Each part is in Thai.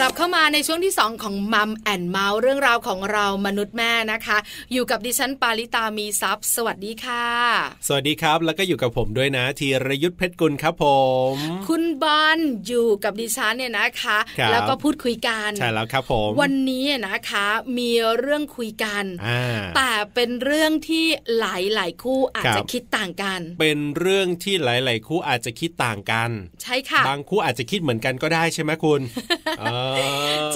กลับเข้ามาในช่วงที่ 2 ของ Mum and Mouth เรื่องราวของเรามนุษย์แม่นะคะ อยู่กับดิฉันปาริตามีทรัพย์สวัสดีค่ะ สวัสดีครับ แล้วก็อยู่กับผมด้วยนะธีรยุทธเพชรกุลครับผม คุณบอลอยู่กับดิฉันเนี่ยนะคะ แล้วก็พูดคุยกันใช่แล้วครับผม วันนี้นะคะมีเรื่องคุยกันแต่เป็นเรื่องที่หลายหลายคู่อาจจะคิดต่างกัน เป็นเรื่องที่หลายๆคู่อาจจะคิดต่างกัน ใช่ค่ะ บางคู่อาจจะคิดเหมือนกันก็ได้ใช่ไหมคุณ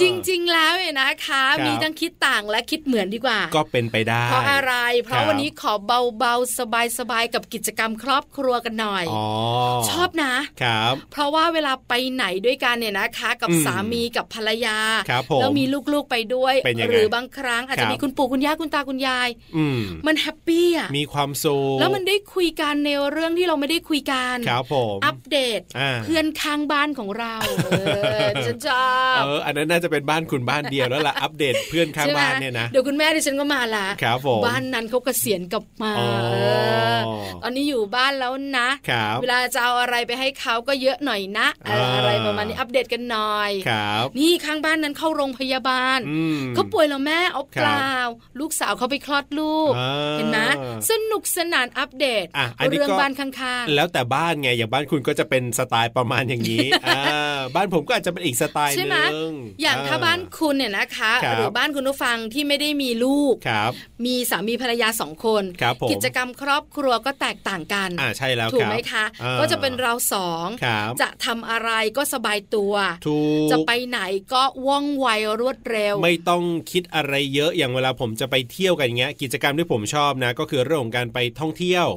จริง ๆ แล้วเนี่ยนะคะ มีทั้งคิดต่างและคิดเหมือนดีกว่า ก็เป็นไปได้ เพราะอะไร เพราะวันนี้ขอเบาๆสบายๆกับกิจกรรมครอบครัวกันหน่อยอชอบนะครับ เพราะว่าเวลาไปไหนด้วยกันเนี่ยนะคะ กับสามีกับภรรยาแล้วมีลูกๆไปด้วย หรือบางครั้งอาจจะมีคุณปู่คุณย่าคุณตาคุณยายมันแฮปปี้อะมีความสุขแล้วมันได้คุยกันในเรื่องที่เราไม่ได้คุยกันครับผมอัปเดตเพื่อนข้างบ้านของเราฉันชอบเอออันนั้นน่าจะเป็นบ้านคุณบ้านเดียวแล้วล่ะอัปเดตเพื่อนข้างบ้านเนี่ยนะเดี๋ยวคุณแม่ดิฉันก็มาละครับผมบ้านนั้นเขาเกษียณกลับมาตอนนี้อยู่บ้านแล้วนะ เวลาจะเอาอะไรไปให้เขาก็เยอะหน่อยนะ อะไรประมาณนี้อัปเดตกันหน่อยครับนี่ข้างบ้านนั้นเข้าโรงพยาบาลเขาป่วยแล้วแม่เอาเปล่า ลูกสาวเขาไปคลอดลูกเห็นไหมสนุกสนานอัปเดตเรื่องบ้านข้างๆแล้วแต่บ้านไงอย่างบ้านคุณก็จะเป็นสไตล์ประมาณอย่างนี้บ้านผมก็อาจจะเป็นอีกสไตล์นึงอย่างถ้าบ้านคุณเนี่ยนะคะหรือบ้านคุณผู้ฟังที่ไม่ได้มีลูกมีสามีภรรยาสองคนคกิจกรรมครอบครัวก็แตกต่างกันอ่าใช่แล้วถูกไหมคะ ก็จะเป็นเราสองจะทำอะไรก็สบายตัวจะไปไหนก็ว่องไวรวดเร็ว ไม่ต้องคิดอะไรเยอะอย่างเวลาผมจะไปเที่ยวกันเงี้ย กิจกรรมที่ผมชอบนะ ก็คือเรื่องของการไปท่องเที่ยว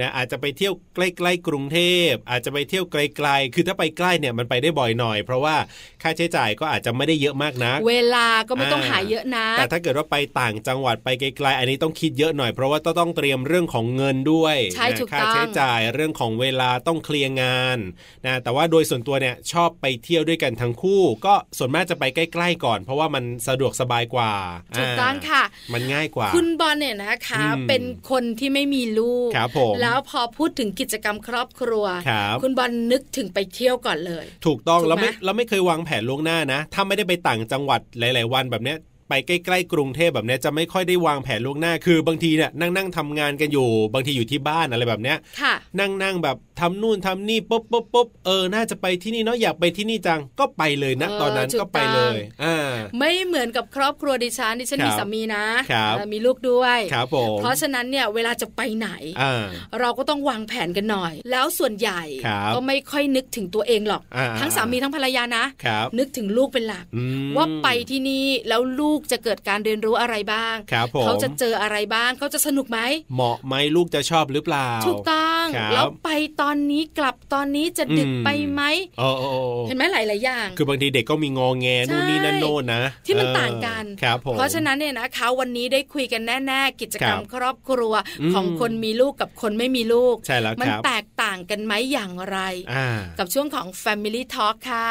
นะอาจจะไปเที่ยวใกล้ๆกรุงเทพ อาจจะไปเที่ยวไกล ๆ คือถ้าไปใกล้เนี่ยมันไปได้บ่อยหน่อย เพราะว่าค่าใช้จ่ายก็อาจจะไม่ได้เยอะมากนะเวลาก็ไม่ต้องหาเยอะนะแต่ถ้าเกิดว่าไปต่างจังหวัดไปไกลๆอันนี้ต้องคิดเยอะหน่อยเพราะว่าต้องเตรียมเรื่องของเงินด้วยใช่ถูกต้องค่าใช้จ่ายเรื่องของเวลาต้องเคลียร์งานนะแต่ว่าโดยส่วนตัวเนี่ยชอบไปเที่ยวด้วยกันทั้งคู่ ก็ส่วนมากจะไปใกล้ ๆ ก่อน เพราะว่ามันสะดวกสบายกว่าถูกต้องค่ะ มันง่ายกว่า คุณบอลเนี่ยนะคะ เป็นคนที่ไม่มีลูกครับผมแล้วพอพูดถึงกิจกรรมครอบครัวครับคุณบอลนึกถึงไปเที่ยวก่อนเลย ถูกต้องเราไม่เราไม่เคยวางแผนล่วงหน้านะ ถ้าไม่ได้ไปต่างจังหวัดหลาย ๆ วันแบบเนี้ย ไปใกล้ๆกรุงเทพแบบนี้จะไม่ค่อยได้วางแผนล่วงหน้า คือบางทีเนี่ยนั่งนั่งทำงานกันอยู่ บางทีอยู่ที่บ้านอะไรแบบเนี้ยนั่งนั่งแบบทำนู่นทำนี่ปุ๊บปุ๊บปุ๊บเออน่าจะไปที่นี่เนาะอยากไปที่นี่จังก็ไปเลยนะ ตอนนั้นก็ไปเลยอ่าไม่เหมือนกับครอบครัวดิฉันดิฉันมีสามีนะมีลูกด้วยครับผมเพราะฉะนั้นเนี่ยเวลาจะไปไหน เราก็ต้องวางแผนกันหน่อย แล้วส่วนใหญ่ก็ไม่ค่อยนึกถึงตัวเองหรอก ทั้งสามีทั้งภรรยานะ นึกถึงลูกเป็นหลักว่าไปที่นี่แล้วลูกจะเกิดการเรียนรู้อะไรบ้างเขาจะเจออะไรบ้างเขาจะสนุกไหมเหมาะไหมลูกจะชอบหรือเปล่าถูกต้องแล้วไปตอนนี้กลับตอนนี้จะดึกไปไหมเห็นไหมหลาย ๆ อย่าง คือบางทีเด็กก็มีงอแงนู่นนี่นั่นโน่นนะที่มันต่างกันเพราะฉะนั้นเนี่ยนะคะวันนี้ได้คุยกันแน่ ๆ กิจกรรมครอบครัวของคนมีลูกกับคนไม่มีลูกใช่แล้วมันแตกต่างกันไหมอย่างไร กับช่วงของ Family Talk ค่ะ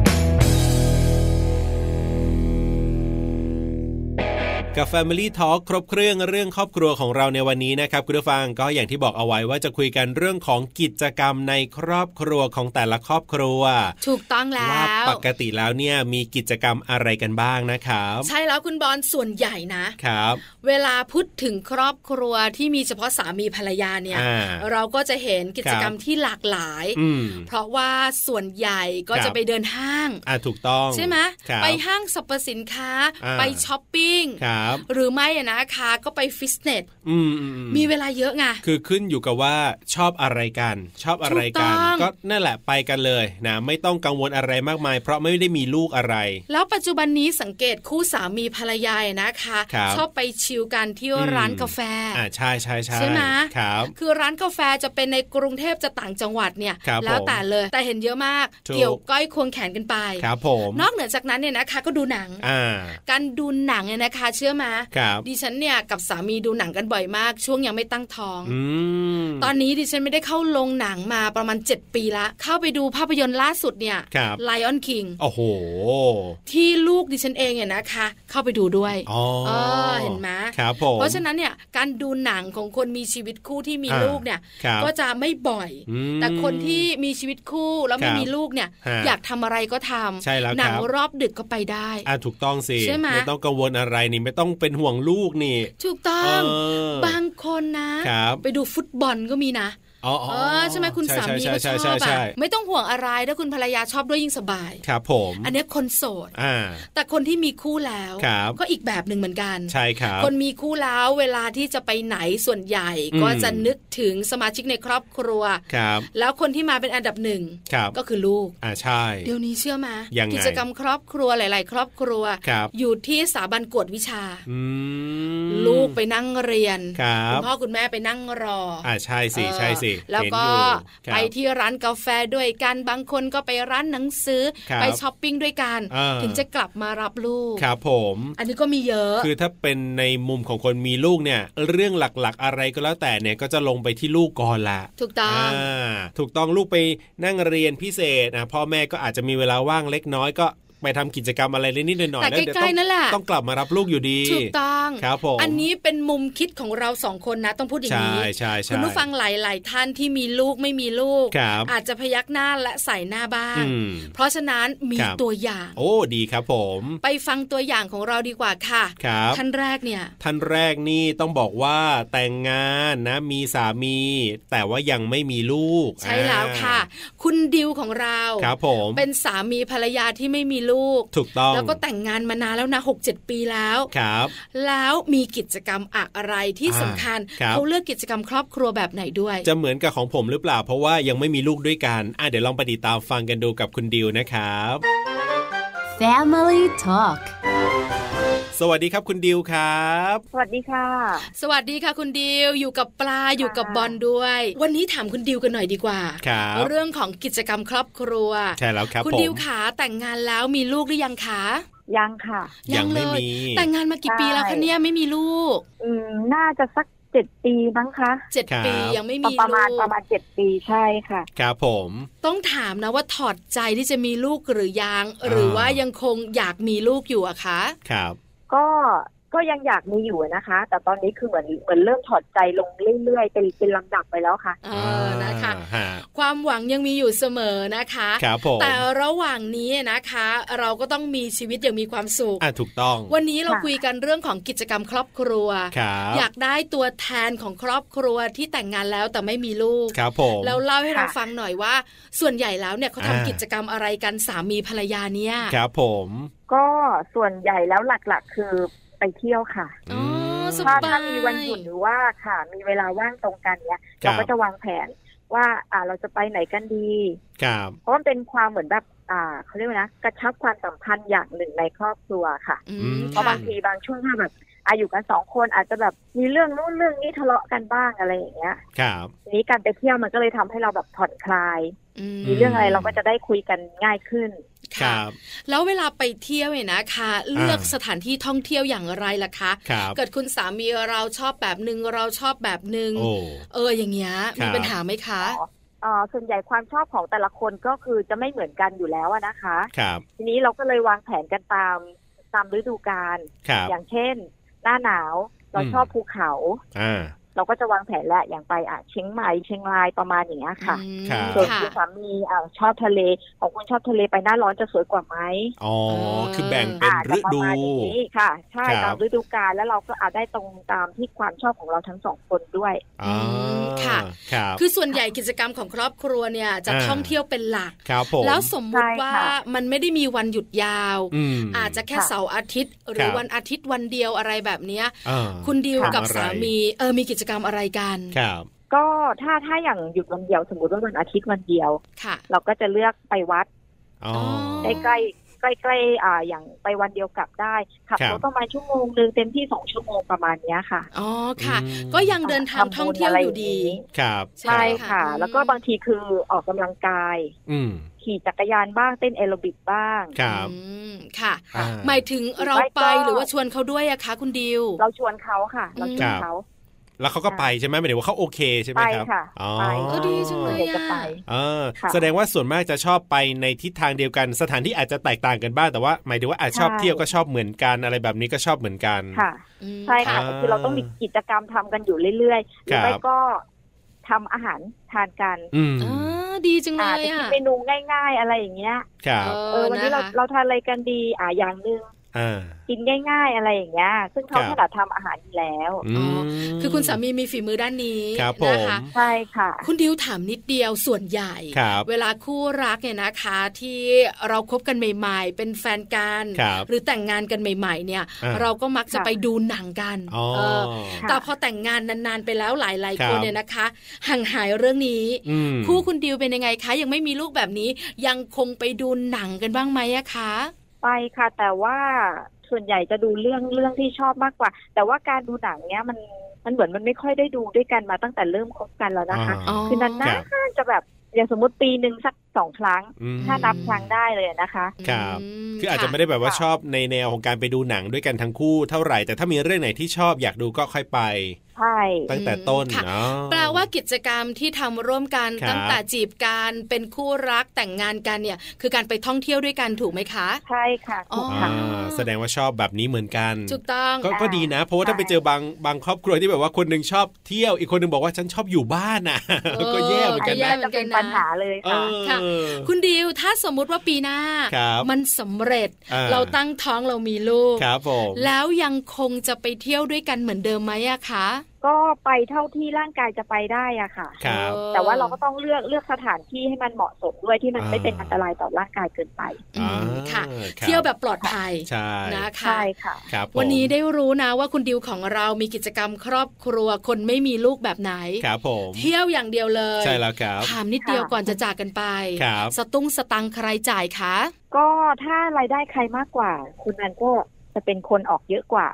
กับ Family Talk ครบเครื่องเรื่องครอบครัวของเราในวันนี้นะครับคุณผู้ฟังก็อย่างที่บอกเอาไว้ว่าจะคุยกันเรื่องของกิจกรรมในครอบครัวของแต่ละครอบครัว ถูกต้องแล้วว่าปกติแล้วเนี่ยมีกิจกรรมอะไรกันบ้างนะครับ ใช่แล้วคุณบอลส่วนใหญ่นะครับ เวลาพูดถึงครอบครัวที่มีเฉพาะสามีภรรยาเนี่ยเราก็จะเห็นกิจกรรมที่หลากหลาย เพราะว่าส่วนใหญ่ก็จะไปเดินห้างอ่าถูกต้องใช่ไหมไปห้างสรรพสินค้าไปช้อปปิ้งหรือไม่นะคะก็ไปฟิตเนสมีเวลาเยอะไงคือขึ้นอยู่กับว่าชอบอะไรกัน ชอบอะไรกัน ก็นั่นแหละไปกันเลยนะไม่ต้องกังวลอะไรมากมาย เพราะไม่ได้มีลูกอะไร แล้วปัจจุบันนี้สังเกตคู่สามีภรรยานะคะชอบไปชิลกันที่ร้านกาแฟอ่าใช่ใช่ใช่ใช่ไหมครับคือร้านกาแฟจะเป็นในกรุงเทพจะต่างจังหวัดเนี่ยแล้วแต่เลยแต่เห็นเยอะมาก เกี่ยวก้อยควงแขนกันไปครับผมนอกเหนือจากนั้นเนี่ยนะคะก็ดูหนังการดูหนังเนี่ยนะคะ เชื่ออไหมครับดิฉันเนี่ยกับสามีดูหนังกันบ่อยมาก ช่วงยังไม่ตั้งท้องอตอนนี้ดิฉันไม่ได้เข้าลงหนังมาประมาณ 7 ปีละ เข้าไปดูภาพยนตร์ล่าสุดเนี่ยไลออนคิงโอ้โห ที่ลูกดิฉันเองเนี่ยนะคะ เข้าไปดูด้วยอ๋อเห็นไหมครับผมเพราะฉะนั้นเนี่ยการดูหนังของคนมีชีวิตคู่ที่มีลูกเนี่ยก็จะไม่บ่อย แต่คนที่มีชีวิตคู่แล้วไม่มีลูกเนี่ยอยากทำอะไรก็ทำใช่แล้วหนังรอบดึกก็ไปได้อ่าถูกต้องสิใช่ไหมไม่ต้องกังวลอะไรนี่ไม่ต้องเป็นห่วงลูกนี่ ถูกต้อง บางคนนะ ไปดูฟุตบอลก็มีนะ อ๋อใช่ไหมคุณสามีก็ชอบอะไม่ต้องห่วงอะไรถ้าคุณภรรยาชอบด้วยยิ่งสบาย ครับผม อันนี้คนโสดแต่คนที่มีคู่แล้วก็อีกแบบหนึ่งเหมือนกัน ใช่ครับ คนมีคู่แล้วเวลาที่จะไปไหนส่วนใหญ่ก็จะนึกถึงสมาชิกในครอบครัวครับแล้วคนที่มาเป็นอันดับหนึ่งก็คือลูกอ่าใช่ เดี๋ยวนี้เชื่อมากิจกรรมครอบครัวหลาย ๆ ครอบครัว อยู่ที่สถาบันกวดวิชาลูกไปนั่งเรียนคุณพ่อคุณแม่ไปนั่งรออ่าใช่สิใช่สิแล้วก็ไปที่ร้านกาแฟด้วยกันบางคนก็ไปร้านหนังสือไปช้อปปิ้งด้วยกันถึงจะกลับมารับลูกครับผม อันนี้ก็มีเยอะ คือถ้าเป็นในมุมของคนมีลูกเนี่ย เรื่องหลักๆ อะไรก็แล้วแต่เนี่ยก็จะลงไปที่ลูกก่อนละถูกต้องถูกต้องลูกไปนั่งเรียนพิเศษนะพ่อแม่ก็อาจจะมีเวลาว่างเล็กน้อยก็ไปทำกิจกรรมอะไรนิดหน่อยแต่ใกล้ๆนั่นแหละต้องกลับมารับลูกอยู่ดี ถูกต้ องครับผมอันนี้เป็นมุมคิดของเราสองคนนะต้องพูดอย่างนี้ใช่ใช่คุณผู้ฟังหลาย ๆ ท่านที่มีลูกไม่มีลูก อาจจะพยักหน้าและใส่หน้าบ้าง เพราะฉะนั้นมีตัวอย่าง โอ้ดีครับผม ไปฟังตัวอย่างของเราดีกว่าค่ะครับท่านแรกเนี่ยท่านแรกนี่ต้องบอกว่าแต่งงานนะมีสามี แต่ว่ายังไม่มีลูก ใช่แล้วค่ะ คุณดิวของเราครับผมเป็นสามีภรรยาที่ไม่มีลูก ถูกต้องแล้วก็แต่งงานมานานแล้วนะหกเจ็ดปีแล้วครับแล้วมีกิจกรรมอะไรที่สำคัญเขาเลือกกิจกรรมครอบครัวแบบไหนด้วย จะเหมือนกับของผมหรือเปล่า เพราะว่ายังไม่มีลูกด้วยกันอะเดี๋ยวลองไปติดตามฟังกันดูกับคุณดิวนะครับ Family Talk สวัสดีครับคุณดิวครับ สวัสดีค่ะ สวัสดีค่ะคุณดิวอยู่กับปลาอยู่กับบอลด้วย วันนี้ถามคุณดิวกันหน่อยดีกว่าครับเรื่องของกิจกรรมครอบครัวใช่แล้วครับคุณดิวขาแต่งงานแล้วมีลูกหรือยังคะ ยังค่ะ ยังไม่มี แต่งงานมากี่ปีแล้วคะเนี่ยไม่มีลูก อืมน่าจะสักเจ็ดปีมั้งคะเจ็ดปียังไม่มีประมาณประมาณเจ็ดปีใช่ค่ะครับผม ต้องถามนะว่าถอดใจที่จะมีลูกหรือยัง หรือว่ายังคงอยากมีลูกอยู่อะคะ ครับ ก็ ก็ยังอยากมีอยู่นะคะ แต่ตอนนี้คือเหมือนเหมือนเริ่มถอดใจลงเรื่อยๆเป็นเป็นลำดับไปแล้วค่ะเออนะคะ ความหวังยังมีอยู่เสมอนะคะครับผมแต่ระหว่างนี้นะคะ เราก็ต้องมีชีวิตอย่างมีความสุขอะถูกต้อง วันนี้เราคุยกันเรื่องของกิจกรรมครอบครัว อยากได้ตัวแทนของครอบครัวที่แต่งงานแล้วแต่ไม่มีลูกครับผมแล้วเล่าให้เราฟังหน่อยว่า ส่วนใหญ่แล้วเนี่ยเขาทำกิจกรรมอะไรกันสามีภรรยาเนี่ยครับผมก็ส่วนใหญ่แล้วหลักๆ คือ ไปเที่ยวค่ะถ้าถ้ามีวันหยุดหรือว่าค่ะ มีเวลาว่างตรงกันเนี้ยเราก็จะวางแผนว่าอ่าเราจะไปไหนกันดีครับเพราะมันเป็นความเหมือนแบบอ่าเขาเรียกว่านะกระชับความสัมพันธ์อย่างหนึ่งในครอบครัวค่ะเพราะบางทีบางช่วงถ้าแบบอายุกันสองคนอาจจะแบบมีเรื่องนู้นเรื่องนี้ทะเลาะกันบ้างอะไรอย่างเงี้ย ครับทีนี้การไปเที่ยวมันก็เลยทำให้เราแบบผ่อนคลาย มีเรื่องอะไรเราก็จะได้คุยกันง่ายขึ้น ค่ะ แล้วเวลาไปเที่ยวเนี่ยนะคะ เลือกสถานที่ท่องเที่ยวอย่างไรล่ะคะ เกิดคุณสามีเราชอบแบบหนึ่งเราชอบแบบหนึ่งเอออย่างเงี้ยมีปัญหาไหมคะอ๋อส่วนใหญ่ความชอบของแต่ละคนก็คือจะไม่เหมือนกันอยู่แล้วนะคะครับทีนี้เราก็เลยวางแผนกันตามตามฤดูกาลอย่างเช่น หน้าหนาวเราชอบภูเขาอ่า เราก็จะวางแผนแล้วอย่างไปอะเชียงใหม่เชียงรายประมาณอย่างเงี้ยค่ะส่วนคุณสามีอ่าชอบทะเลของคุณชอบทะเลไปหน้าร้อนจะสวยกว่าไหมอ๋อคือแบ่งเป็นฤดูค่ะ ใช่ตามฤดูกาลแล้วเราก็อาจได้ตรงตามที่ความชอบของเราทั้งสองคนด้วยอ๋อค่ะคือส่วนใหญ่กิจกรรมของครอบครัวเนี่ยจะท่องเที่ยวเป็นหลักแล้วสมมุติว่ามันไม่ได้มีวันหยุดยาว อาจจะแค่เสาร์อาทิตย์ หรือวันอาทิตย์วันเดียวอะไรแบบเนี้ยคุณดิวกับสามีเออมีกิจกรรมอะไรกันครับ ก็ถ้าถ้าอย่างหยุดวันเดียวสมมติว่าวันอาทิตย์วันเดียวค่ะ เราก็จะเลือกไปวัดใกล้ใกล้ใกล้ๆอ่าอย่างไปวันเดียวกลับได้ขับรถประมาณชั่วโมงหนึ่งเต็มที่สองชั่วโมงประมาณเนี้ยค่ะอ๋อค่ะ ก็ยังเดินทางท่องเที่ยวอยู่ดีครับใช่ค่ะ แล้วก็บางทีคือออกกำลังกาย อืขี่จักรยานบ้างเต้นแอโรบิกบ้างครับค่ะ หมายถึงเราไปหรือว่าชวนเขาด้วยอะคะคุณดิว เราชวนเขาค่ะ เราชวนเขา แล้วเขาก็ไปใช่ไหมหมายถึงว่าเขาโอเคใช่ไหมครับไปค่ะไปก็ดีจังเลยอะแสดงว่าส่วนมากจะชอบไปในทิศทางเดียวกันสถานที่อาจจะแตกต่างกันบ้างแต่ว่าหมายถึงว่าอาจชอบเที่ยวก็ชอบเหมือนกันอะไรแบบนี้ก็ชอบเหมือนกันค่ะใช่ค่ะคือเราต้องมีกิจกรรมทำกันอยู่เรื่อยๆหรือไม่ก็ทำอาหารทานกันอืมดีจังเลยอะเมนูง่าย ๆ อะไรอย่างเงี้ยครับเออวันนี้เราเราทานอะไรกันดีอ่าอย่างหนึ่ง กินง่าย ๆ อะไรอย่างเงี้ยซึ่งเขาถนัดทำอาหารอยู่แล้วคือคุณสามีมีฝีมือด้านนี้นะคะใช่ค่ะ คุณดิวถามนิดเดียวส่วนใหญ่ เวลาคู่รักเนี่ยนะคะ ที่เราครบกันใหม่ ๆ เป็นแฟนกันหรือแต่งงานกันใหม่ ๆ เนี่ย เราก็มักจะไปดูหนังกันแต่พอแต่งงานนานๆไปแล้วหลายๆคนเนี่ยนะคะห่างหายเรื่องนี้ คู่คุณดิวเป็นยังไงคะยังไม่มีลูกแบบนี้ยังคงไปดูหนังกันบ้างไหมอะคะ ไปค่ะ แต่ว่าส่วนใหญ่จะดูเรื่องเรื่องที่ชอบมากกว่า แต่ว่าการดูหนังเนี้ยมันมันเหมือนมันไม่ค่อยได้ดูด้วยกันมาตั้งแต่เริ่มคบกันแล้วนะคะคือนานๆจะแบบอย่างสมมติปีหนึ่งสักสองครั้งถ้านับครั้งได้เลยนะคะ ครับคืออาจจะไม่ได้แบบว่าชอบในแนวของการไปดูหนังด้วยกันทั้งคู่เท่าไหร่แต่ถ้ามีเรื่องไหนที่ชอบอยากดูก็ค่อยไป ใช่ตั้งแต่ต้นแปลว่ากิจกรรมที่ทำร่วมกันตั้งแต่จีบกันเป็นคู่รักแต่งงานกันเนี่ย คือการไปท่องเที่ยวด้วยกันถูกไหมคะ ใช่ค่ะถูกค่ะแสดงว่าชอบแบบนี้เหมือนกันถูกต้องก็ดีนะ เพราะว่าถ้าไปเจอบางบางครอบครัวที่แบบว่าคนนึงชอบเที่ยวอีกคนนึงบอกว่าฉันชอบอยู่บ้านน่ะก็แย่เหมือนกันนะจะเป็นปัญหาเลยค่ะคุณดิวถ้าสมมุติว่าปีหน้า มันสำเร็จเราตั้งท้องเรามีลูกครับผมแล้วยังคงจะไปเที่ยวด้วยกันเหมือนเดิมไหมอะคะ ก็ไปเท่าที่ร่างกายจะไปได้อะค่ะแต่ว่าเราก็ต้องเลือกเลือกสถานที่ให้มันเหมาะสมด้วยที่มันไม่เป็นอันตรายต่อร่างกายเกินไปค่ะ เที่ยวแบบปลอดภัยนะคะใช่ค่ะวันนี้ได้รู้นะว่าคุณดิวของเรามีกิจกรรมครอบครัวคนไม่มีลูกแบบไหนครับผมเที่ยวอย่างเดียวเลยใช่แล้วครับถามนิดเดียวก่อนจะจากกันไป สตุ้งสตังใครจ่ายคะก็ถ้ารายได้ใครมากกว่า คุณนันก็ จะเป็นคนออกเยอะกว่า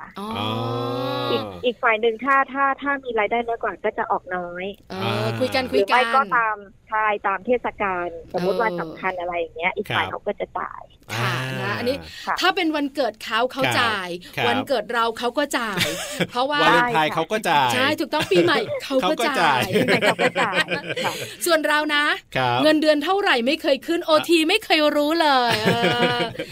อีกอีกฝ่ายหนึ่งถ้าถ้าถ้ามีรายได้น้อยกว่าก็จะออกน้อยอคุยกันคุยกันหรือไม่ก็ตามทายตามเทศกาลสมมติวันสำคัญอะไรอย่างเงี้ยอีกฝ่ายเขาก็จะจ่ายค่ะนะอันนี้ถ้าเป็นวันเกิดเขาเขาจ่าย วันเกิดเราเขาก็จ่าย เพราะว่าวันไทยเขาก็จ่ายใช่ถูกต้องปีใหม่เขาก็จ่ายเขาก็จ่ายส่วนเรานะ เงินเดือนเท่าไหร่ไม่เคยขึ้นโอทีไม่เคยรู้เลย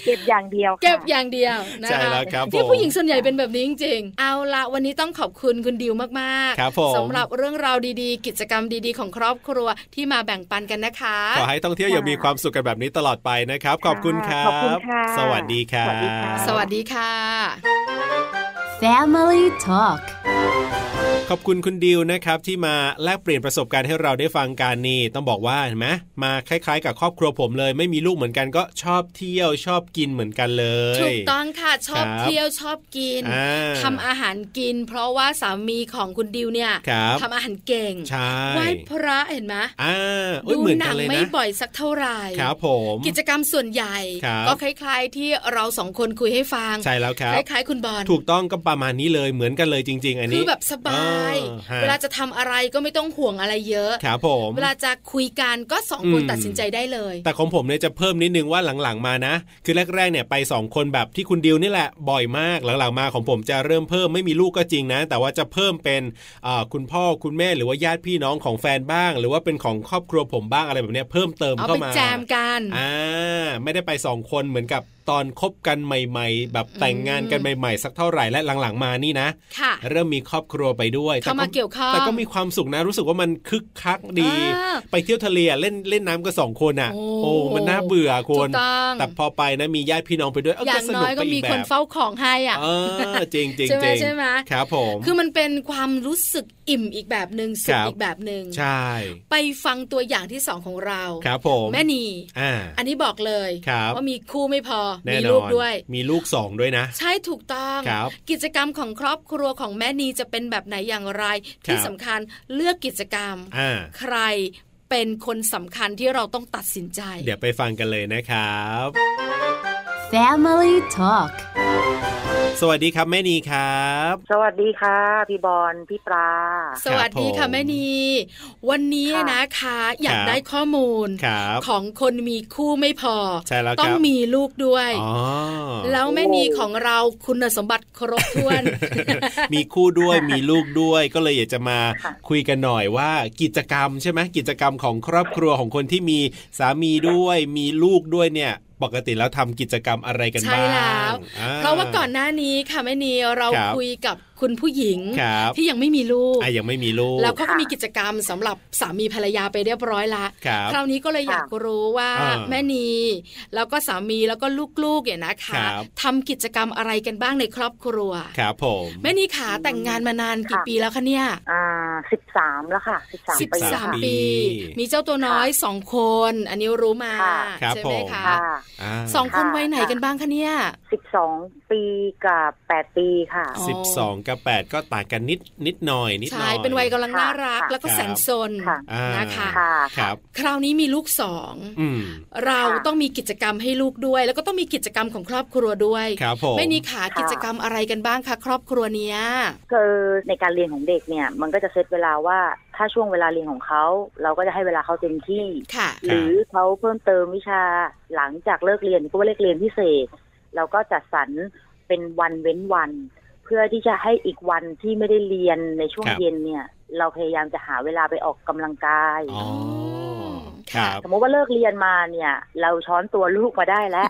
เก็บอย่างเดียวเก็บอย่างเดียวนะคะที่ผู้หญิงส่วนใหญ่เป็นแบบนี้จริงๆเอาละวันนี้ต้องขอบคุณคุณดิวมากๆสำหรับเรื่องราวดีๆ กิจกรรมดีๆ ของครอบครัวที่มาแบ่งปันกันนะคะ ขอให้ท่องเที่ยวอย่างมีความสุขกันแบบนี้ตลอดไปนะครับ ขอบคุณครับขอบคุณค่ะสวัสดีครับสวัสดีค่ะ Family Talk ขอบคุณคุณดิวนะครับที่มาแลกเปลี่ยนประสบการณ์ให้เราได้ฟังกันนี่ต้องบอกว่าเห็นไหมมาคล้ายๆ กับครอบครัวผมเลย ไม่มีลูกเหมือนกันก็ชอบเที่ยวชอบกินเหมือนกันเลยถูกต้องค่ะชอบเที่ยวชอบกินทำอาหารกิน เพราะว่าสามีของคุณดิวเนี่ยทำอาหารเก่งไหว้พระเห็นไหมดูหนังไม่บ่อยสักเท่าไหร่ครับผมกิจกรรมส่วนใหญ่ ก็คล้าย ๆ ที่เราสองคนคุยให้ฟังใช่แล้วครับคล้ายๆ คุณบอลถูกต้องก็ประมาณนี้เลยเหมือนกันเลยจริง ๆ อันนี้คือแบบสบายเวลาจะทำอะไรก็ไม่ต้องห่วงอะไรเยอะครับผมเวลาจะคุยกันก็สองคนตัดสินใจได้เลย แต่ของผมเนี่ยจะเพิ่มนิดนึงว่าหลังๆมานะ คือแรกๆเนี่ยไปสองคนแบบที่คุณดิวนี่แหละบ่อยมากหลังๆมาของผมจะเริ่มเพิ่มไม่มีลูกก็จริงนะ แต่ว่าจะเพิ่มเป็นคุณพ่อคุณแม่หรือว่าญาติพี่น้องของแฟนบ้าง หรือว่าเป็นของครอบครัวผมบ้างอะไรแบบนี้เพิ่มเติมเข้ามาแจมกันอ่าไม่ได้ไปสองคนเหมือนกับ ตอนคบกันใหม่ ๆ แบบแต่งงานกันใหม่ ๆ สักเท่าไหร่และหลังๆมานี่นะเริ่มมีครอบครัวไปด้วยเข้ามาเกี่ยวข้องแต่ก็มีความสุขนะรู้สึกว่ามันคึกคักดี ไปเที่ยวทะเลเล่นเล่นน้ำก็สองคนอะ โอ้มันน่าเบื่อคนแต่พอไปนะมีญาติพี่น้องไปด้วยอย่างน้อยก็มีคนเฝ้าของให้อะจริงจริงใช่ไหมใช่ไหมครับผมคือมันเป็นความรู้สึก อิ่มอีกแบบหนึ่งสุขอีกแบบหนึ่งใช่ ไปฟังตัวอย่างที่สองของเราครับผมแม่นีอ่าอันนี้บอกเลยว่ามีคู่ไม่พอมีลูกด้วย มีลูกสองด้วยนะ ใช่ถูกต้องกิจกรรมของครอบครัวของแม่นีจะเป็นแบบไหนอย่างไร ที่สำคัญเลือกกิจกรรมใครเป็นคนสำคัญที่เราต้องตัดสินใจ เดี๋ยวไปฟังกันเลยนะครับ Family Talk สวัสดีครับแม่นีครับ สวัสดีค่ะ พี่บอลพี่ปลา สวัสดีค่ะแม่นี วันนี้นะคะ อยากได้ข้อมูล ของคนมีคู่ไม่พอใช่แล้วต้องมีลูกด้วย แล้วแม่นีของเราคุณสมบัติครบถ้วน มีคู่ด้วยมีลูกด้วย ก็เลยอยากจะมาคุยกันหน่อยว่ากิจกรรมใช่ไหมกิจกรรมของครอบครัวของคนที่มีสามีด้วย มีลูกด้วยเนี่ย ปกติแล้วทำกิจกรรมอะไรกันบ้างใช่แล้วเพราะว่าก่อนหน้านี้ค่ะแม่นีเราคุยกับคุณผู้หญิงที่ยังไม่มีลูกยังไม่มีลูก แล้วเขาก็มีกิจกรรมสำหรับสามีภรรยาไปเรียบร้อยละคราวนี้ก็เลยอยากรู้ว่าแม่นีแล้วก็สามีแล้วก็ลูกๆเนี่ยนะคะทำกิจกรรมอะไรกันบ้างในครอบครัวครับผมแม่นีขาแต่งงานมานานกี่ปีแล้วคะเนี่ยอ่าสิบสามแล้วค่ะสิบสามสิบสามปี มีเจ้าตัวน้อยสองคน อันนี้รู้มาใช่ไหมคะสองคนวัยไหนกันบ้างคะเนี่ยสิบสองปีกับแปดปีค่ะสิบสองกับแปดก็ต่างกันนิดนิดหน่อยนิดหน่อยใช่เป็นวัยกำลังน่ารัก แล้วก็แสนซนนะคะครับคราวนี้มีลูกสองเราต้องมีกิจกรรมให้ลูกด้วย แล้วก็ต้องมีกิจกรรมของครอบครัวด้วยครับผมไม่นี่ขากิจกรรมอะไรกันบ้างคะครอบครัวเนี้ยคือในการเรียนของเด็กเนี่ยมันก็จะเซตเวลาว่าถ้าช่วงเวลาเรียนของเขาเราก็จะให้เวลาเขาเต็มที่ หรือเขาเพิ่มเติมวิชาหลังจากเลิกเรียนก็ว่าเลิกเรียนพิเศษ เราก็จัดสรรเป็นวันเว้นวัน เพื่อที่จะให้อีกวันที่ไม่ได้เรียนในช่วงเย็นเนี่ย เราพยายามจะหาเวลาไปออกกำลังกายสมมติว่าเลิกเรียนมาเนี่ย เราช้อนตัวลูกมาได้แล้ว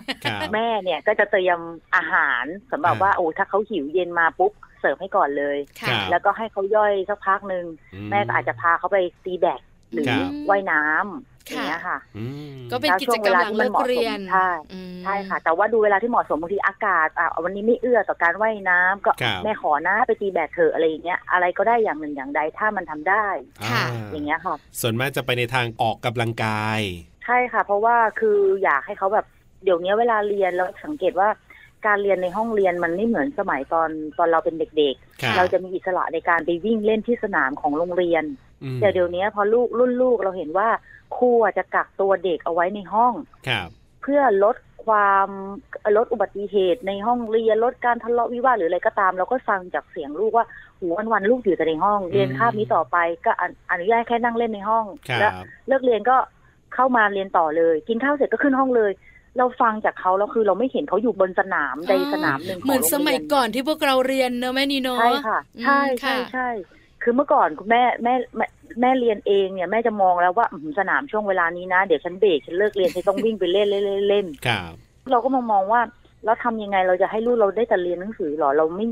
แม่เนี่ยก็จะเตรียมอาหารสำหรับว่าโอ้ถ้าเขาหิวเย็นมาปุ๊บเสิร์ฟให้ก่อนเลยแล้วก็ให้เขาย่อยสักพักหนึ่งแม่ก็อาจจะพาเขาไปตีแบดหรือว่ายน้ำ อย่างเงี้ยค่ะก็เป็นกิจกรรมหลังเลิกเรียนใช่ใช่ค่ะ แต่ว่าดูเวลาที่เหมาะสมบางทีอากาศอะวันนี้ไม่เอื้อต่อการว่ายน้ำก็แม่ขอนะไปตีแบดเถอะอะไรอย่างเงี้ยอะไรก็ได้อย่างหนึ่งอย่างใดถ้ามันทำได้อย่างเงี้ยค่ะส่วนมากจะไปในทางออกกำลังกาย ใช่ค่ะ เพราะว่าคืออยากให้เขาแบบเดี๋ยวนี้เวลาเรียนแล้วสังเกตว่า การเรียนในห้องเรียนมันไม่เหมือนสมัยตอนตอนเราเป็นเด็กๆ เราจะมีอิสระในการไปวิ่งเล่นที่สนามของโรงเรียน แต่เดี๋ยวนี้พอลูกรุ่นลูกเราเห็นว่าครูจะกักตัวเด็กเอาไว้ในห้องเพื่อลดความลดอุบัติเหตุในห้องเรียนลดการทะเลาะวิวาทหรืออะไรก็ตาม เราก็ฟังจากเสียงลูกว่าหูวันวันลูกอยู่แต่ในห้อง เรียนคาบนี้ต่อไปก็อนุญาตแค่นั่งเล่นในห้อง แล้วเลิกเรียนก็เข้ามาเรียนต่อเลย กินข้าวเสร็จก็ขึ้นห้องเลย เราฟังจากเขาแล้วคือเราไม่เห็นเขาอยู่บนสนามใดสนามหนึ่งเหมือนสมัยก่อนที่พวกเราเรียนเนอะแม่นีโนใช่ค่ะใช่ใช่ใช่คือเมื่อก่อนคุณแม่แม่แม่เรียนเองเนี่ยแม่จะมองแล้วว่าสนามช่วงเวลานี้นะ เดี๋ยวฉันเบรกฉันเลิกเรียนฉันต้องวิ่งไปเล่นเล่นเล่นครับเราก็มามองว่าแล้วทำยังไงเราจะให้ลูกเราได้แต่เรียนหนังสือหรอเราไม่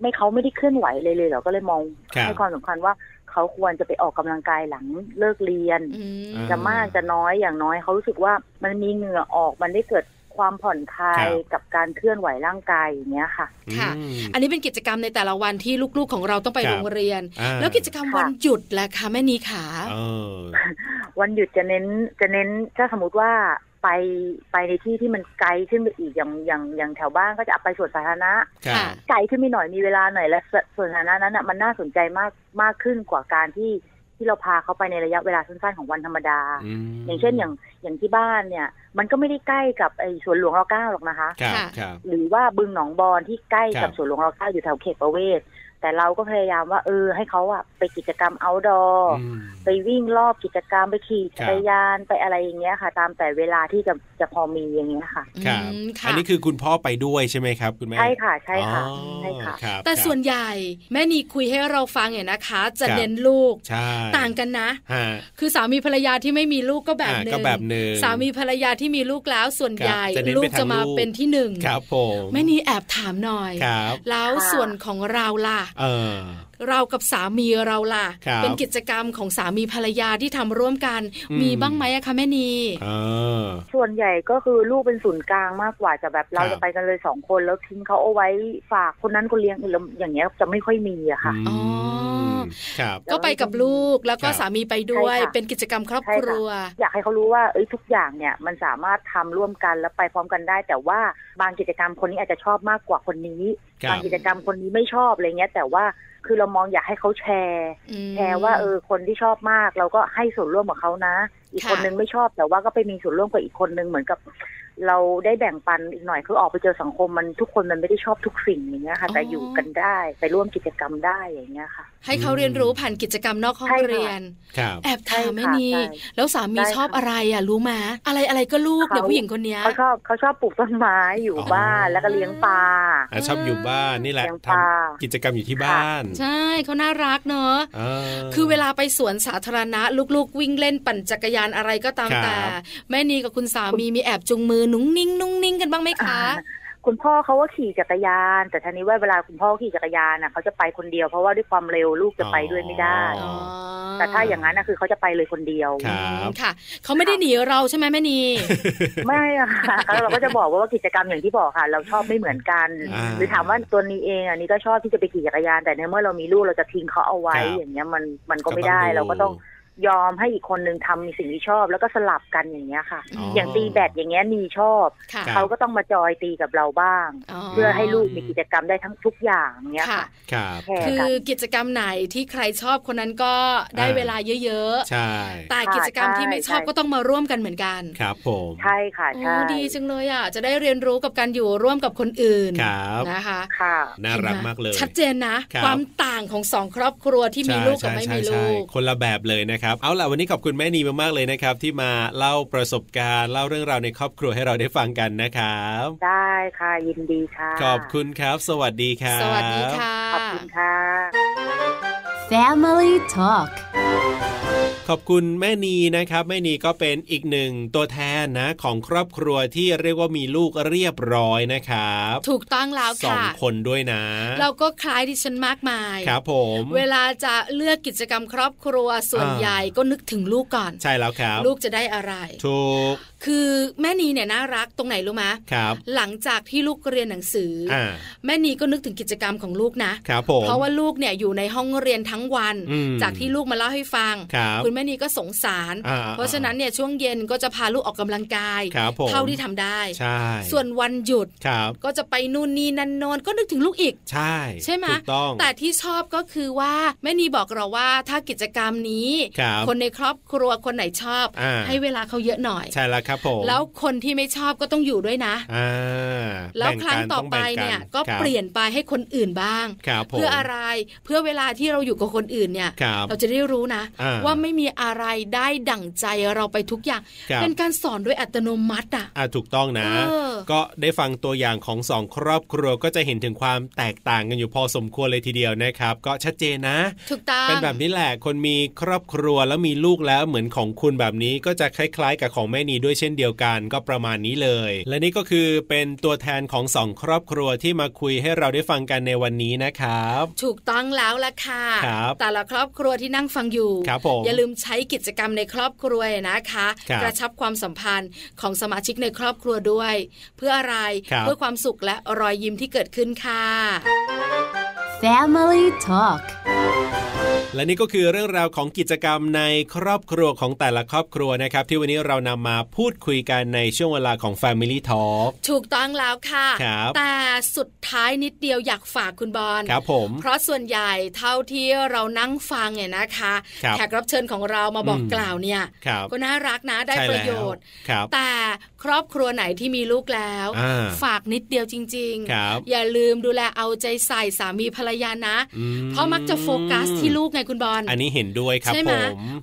ไม่เขาไม่ได้เคลื่อนไหวเลยเลยเราก็เลยมองให้ความสำคัญว่า เขาควรจะไปออกกำลังกายหลังเลิกเรียน จะมากจะน้อยอย่างน้อยเขารู้สึกว่ามันมีเหงื่อออกมันได้เกิดความผ่อนคลายกับการเคลื่อนไหวร่างกายอย่างเงี้ยค่ะ ค่ะ อันนี้เป็นกิจกรรมในแต่ละวันที่ลูกๆของเราต้องไปโรงเรียน แล้วกิจกรรมวันหยุดล่ะคะแม่นีขาวันหยุดจะเน้นจะเน้นถ้าสมมติว่า ไปไปในที่ที่มันไกลขึ้นไปอีกอย่างอย่างอย่างแถวบ้านก็จะไปสวนสาธารณะไกลขึ้นไปหน่อยมีเวลาหน่อยและสวนสาธารณะนั้นอะมันน่าสนใจมากมากขึ้นกว่าการที่ที่เราพาเขาไปในระยะเวลาสั้นๆของวันธรรมดา อย่างเช่นอย่างอย่างที่บ้านเนี่ย มันก็ไม่ได้ใกล้กับไอ้สวนหลวงรอเก้าหรอกนะคะ หรือว่าบึงหนองบอนที่ใกล้กับสวนหลวงรอเก้าอยู่แถวเขตประเวศ แต่เราก็พยายามว่า เออ ให้เขาอะไปกิจกรรมเอาดอไปวิ่งรอบกิจกรรมไปขี่จักรยานไปอะไรอย่างเงี้ยค่ะ ตามแต่เวลาที่จะจะพอมีอย่างเงี้ยค่ะครับอันนี้คือคุณพ่อไปด้วยใช่ไหมครับ คุณแม่ใช่ค่ะใช่ค่ะใช่ค่ะ แต่ส่วนใหญ่แม่นีคุยให้เราฟังเนี่ยนะคะ จะเน้นลูกต่างกันนะคือสามีภรรยาที่ไม่มีลูกก็แบบนึงสามีภรรยาที่มีลูกแล้วส่วนใหญ่ลูกจะมาเป็นที่หนึ่งครับผมแม่นีแอบถามหน่อยแล้วส่วนของเราล่ะเออเรากับสามีเราล่ะ เป็นกิจกรรมของสามีภรรยาที่ทำร่วมกัน มีบ้างไหมอะคะแม่นีส่วนใหญ่ก็คือลูกเป็นศูนย์กลางมากกว่าจะแบบเราจะไปกันเลยสองคนแล้วทิ้งเขาเอาไว้ฝากคนนั้นคนเลี้ยงอย่างเงี้ยจะไม่ค่อยมีอะค่ะอ๋อก็ไปกับลูกแล้วก็สามีไปด้วยเป็นกิจกรรมครอบครัว อยากให้เขารู้ว่าเอ้ยทุกอย่างเนี่ยมันสามารถทำร่วมกันแล้วไปพร้อมกันได้ แต่ว่าบางกิจกรรมคนนี้อาจจะชอบมากกว่าคนนี้ บางกิจกรรมคนนี้ไม่ชอบอะไรเงี้ยแต่ว่า คือเรามองอยากให้เขาแชร์แชร์ว่าเออคนที่ชอบมาก เราก็ให้ส่วนร่วมกับเขานะ อีกคนนึงไม่ชอบแต่ว่าก็ไปมีส่วนร่วมกับอีกคนนึงเหมือนกับ เราได้แบ่งปันอีกหน่อยคือออกไปเจอสังคมมันทุกคนมันไม่ได้ชอบทุกสิ่งอย่างเงี้ยค่ะ แต่อยู่กันได้ไปร่วมกิจกรรมได้อย่างเงี้ยค่ะ ให้เขาเรียนรู้ผ่านกิจกรรมนอกห้องเรียนแอบถามแม่นีแล้วสามีชอบอะไรอะรู้ไหมอะไรอะไรก็ลูกเดี๋ยวผู้หญิงคนนี้เขาชอบเขาชอบปลูกต้นไม้อยู่บ้านแล้วก็เลี้ยงปลาชอบอยู่บ้านนี่แหละทำกิจกรรมอยู่ที่บ้าน ใช่เขาน่ารักเนอะคือเวลาไปสวนสาธารณะลูกๆ วิ่งเล่นปั่นจักรยานอะไรก็ตามแต่แม่นีกับคุณสามีมีแอบจุงมือนุ้งนิ่งนุ่งนิ่งกันบ้างไหมคะคุณพ่อเขาว่าขี่จักรยาน แต่ทีนี้ว่าเวลาคุณพ่อขี่จักรยานนะเขาจะไปคนเดียวเพราะว่าด้วยความเร็วลูกจะไปด้วยไม่ได้ แต่ถ้าอย่างนั้นนะคือเขาจะไปเลยคนเดียวค่ะเขาไม่ได้หนีเราใช่ไหมแม่นีไม่อะค่ะเราก็จะบอกว่ากิจกรรมอย่างที่บอกค่ะ เราชอบไม่เหมือนกัน หรือถามว่าตัวนี้เองอันนี้ก็ชอบที่จะไปขี่จักรยาน แต่ในเมื่อเรามีลูกเราจะทิ้งเขาเอาไว้อย่างเงี้ยมันมันก็ไม่ได้เราก็ต้อง ยอมให้อีกคนนึงทำมีสิ่งที่ชอบ แล้วก็สลับกันอย่างเงี้ยค่ะ อย่างตีแบดอย่างเงี้ยมีชอบ เขาก็ต้องมาจอยตีกับเราบ้าง เพื่อให้ลูกมีกิจกรรมได้ทั้งทุกอย่างเงี้ยค่ะคือกิจกรรมไหนที่ใครชอบคนนั้นก็ได้เวลาเยอะๆใช่แต่กิจกรรมที่ไม่ชอบก็ต้องมาร่วมกันเหมือนกันครับผมใช่ค่ะใช่ดีจังเลยอะจะได้เรียนรู้กับการอยู่ร่วมกับคนอื่นนะคะค่ะน่ารักมากเลย ชัดเจนนะ ความต่างของสองครอบครัวที่มีลูกกับไม่มีลูกคนละแบบเลยนะครับเอาล่ะวันนี้ขอบคุณแม่นีมากๆเลยนะครับที่มาเล่าประสบการณ์เล่าเรื่องราวในครอบครัวให้เราได้ฟังกันนะครับ ได้ค่ะยินดีค่ะ ขอบคุณครับ สวัสดีครับสวัสดีค่ะขอบคุณค่ะ Family Talk ขอบคุณแม่นีนะครับแม่นีก็เป็นอีกหนึ่งตัวแทนนะของครอบครัวที่เรียกว่ามีลูกเรียบร้อยนะครับ ถูกต้องแล้วค่ะสองคนด้วยนะ เราก็คล้ายดิฉันมากมายครับผม เวลาจะเลือกกิจกรรมครอบครัวส่วนใหญ่ก็นึกถึงลูกก่อน ใช่แล้วครับ ลูกจะได้อะไรถูก คือแม่นีเนี่ยน่ารักตรงไหนรู้ไหมครับหลังจากที่ลูกเรียนหนังสืออแม่นีก็นึกถึงกิจกรรมของลูกนะครับผมเพราะว่าลูกเนี่ยอยู่ในห้องเรียนทั้งวัน จากที่ลูกมาเล่าให้ฟังคุณแม่นีก็สงสาร เพราะฉะนั้นเนี่ยช่วงเย็นก็จะพาลูกออกกำลังกาย เท่าที่ทำได้ใช่ส่วนวันหยุดก็จะไปนู่นนี่นั่นนอนก็นึกถึงลูกอีก ใช่ ใช่ไหมแต่ที่ชอบก็คือว่าแม่นีบอกเราว่าถ้ากิจกรรมนี้ คนในครอบครัวคนไหนชอบ ให้เวลาเขาเยอะหน่อยใช่แล้วครับผมแล้วคนที่ไม่ชอบก็ต้องอยู่ด้วยนะแล้วครั้งต่อไปเนี่ยก็เปลี่ยนไปให้คนอื่นบ้าง เพื่ออะไรเพื่อเวลาที่เราอยู่กับคนอื่นเนี่ย เราจะได้รู้นะ ว่าไม่มีอะไรได้ดั่งใจเราไปทุกอย่าง เป็นการสอนด้วยอัตโนมัติอะถูกต้องนะ ก็ได้ฟังตัวอย่างของสองครอบครัวก็จะเห็นถึงความแตกต่างกันอยู่พอสมควรเลยทีเดียวนะครับ ก็ชัดเจนนะถูกต้องเป็นแบบนี้แหละคนมีครอบครัวแล้วมีลูกแล้วเหมือนของคุณแบบนี้ก็จะคล้าย ๆ กับของแม่นีด้วยเช่นเดียวกันก็ประมาณนี้เลย และนี่ก็คือเป็นตัวแทนของสองครอบครัวที่มาคุยให้เราได้ฟังกันในวันนี้นะครับ ถูกต้องแล้วล่ะค่ะครับแต่ละครอบครัวที่นั่งฟังอยู่ครับผมอย่าลืมใช้กิจกรรมในครอบครัวนะคะกระชับความสัมพันธ์ของสมาชิกในครอบครัวด้วย เพื่ออะไรเพื่อความสุขและรอยยิ้มที่เกิดขึ้นค่ะ Family Talk และนี่ก็คือเรื่องราวของกิจกรรมในครอบครัวของแต่ละครอบครัวนะครับ ที่วันนี้เรานำมาพูดคุยกันในช่วงเวลาของ Family Talk ถูกต้องแล้วค่ะคแต่สุดท้ายนิดเดียวอยากฝากคุณบอลครับผม เพราะส่วนใหญ่เท่าที่เรานั่งฟังเนี่ยนะคะแขกรับเชิญของเรามาบอกกล่าวเนี่ยก็น่ารักนะได้ประโยชน์ แต่ครอบครัวไหนที่มีลูกแล้ว ฝากนิดเดียวจริง ๆ อย่าลืมดูแลเอาใจใส่สามีภรรยานะ เพราะมักจะโฟกัสที่ลูกไงคุณบอลอันนี้เห็นด้วยครับใช่ไหม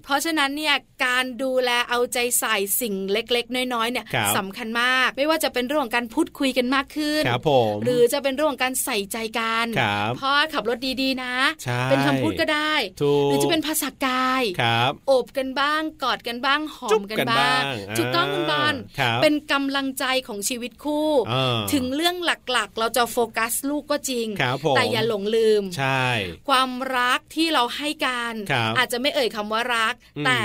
เพราะฉะนั้นเนี่ยการดูแลเอาใจใส่สิ่งเล็กๆ น้อยๆเนี่ยสำคัญมาก ไม่ว่าจะเป็นเรื่องของการพูดคุยกันมากขึ้นครับผมหรือจะเป็นเรื่องของการใส่ใจกันพ่อขับรถดีๆนะ เป็นคำพูดก็ได้หรือจะเป็นภาษากายโอบกันบ้างกอดกันบ้างหอมกันบ้างถูกต้องคุณบอลเป็นกำลังใจของชีวิตคู่ ถึงเรื่องหลักๆ เราจะโฟกัสลูกก็จริง แต่อย่าหลงลืมความรักที่เราให้กัน อาจจะไม่เอ่ยคำว่ารัก แต่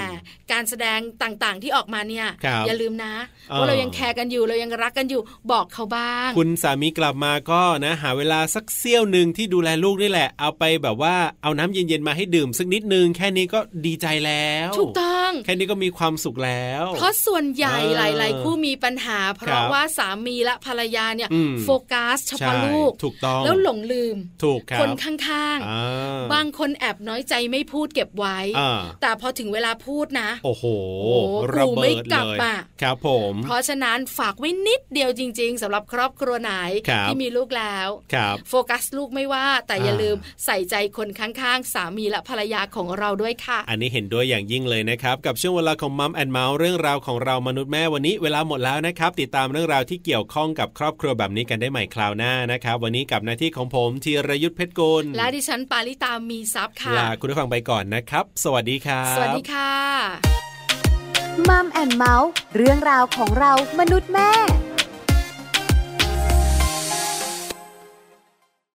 การแสดงต่างๆที่ออกมาเนี่ย อย่าลืมนะว่าเรายังแคร์กันอยู่เรายังรักกันอยู่บอกเขาบ้าง คุณสามีกลับมาก็นะ หาเวลาสักเสี้ยวหนึ่งที่ดูแลลูกนี่แหละ เอาไปแบบว่าเอาน้ำเย็นๆมาให้ดื่มสักนิดนึงแค่นี้ก็ดีใจแล้ว ถูกต้องแค่นี้ก็มีความสุขแล้ว เพราะส่วนใหญ่หลาย ๆ คู่มีปัญหา เพราะว่าสามีและภรรยาเนี่ยโฟกัสเฉพาะลูกถูกต้องแล้วหลงลืมถูกคนข้างๆ บางคนแอบน้อยใจไม่พูดเก็บไว้ แต่พอถึงเวลาพูดนะ โอ้โหระเบิดเลยครับผม เพราะฉะนั้นฝากไว้นิดเดียวจริง ๆสำหรับครอบครัวไหนที่มีลูกแล้วโฟกัสลูกไม่ว่า แต่อย่าลืมใส่ใจคนข้างๆ สามีและภรรยาของเราด้วยค่ะ อันนี้เห็นด้วยอย่างยิ่งเลยนะครับ กับช่วงเวลาของ Mum and Mouth เรื่องราวของเรามนุษย์แม่วันนี้เวลาหมดแล้วนะครับ ติดตามเรื่องราวที่เกี่ยวข้องกับครอบครัวแบบนี้กันได้ใหม่คราวหน้านะครับ วันนี้กับหน้าที่ของผมธีรยุทธเพชรกุลและดิฉันปาริตามีทรัพย์ค่ะลาคุณผู้ฟังไปก่อนนะครับ สวัสดีครับ สวัสดีค่ะ Mum and Mouth เรื่องราวของเรามนุษย์แม่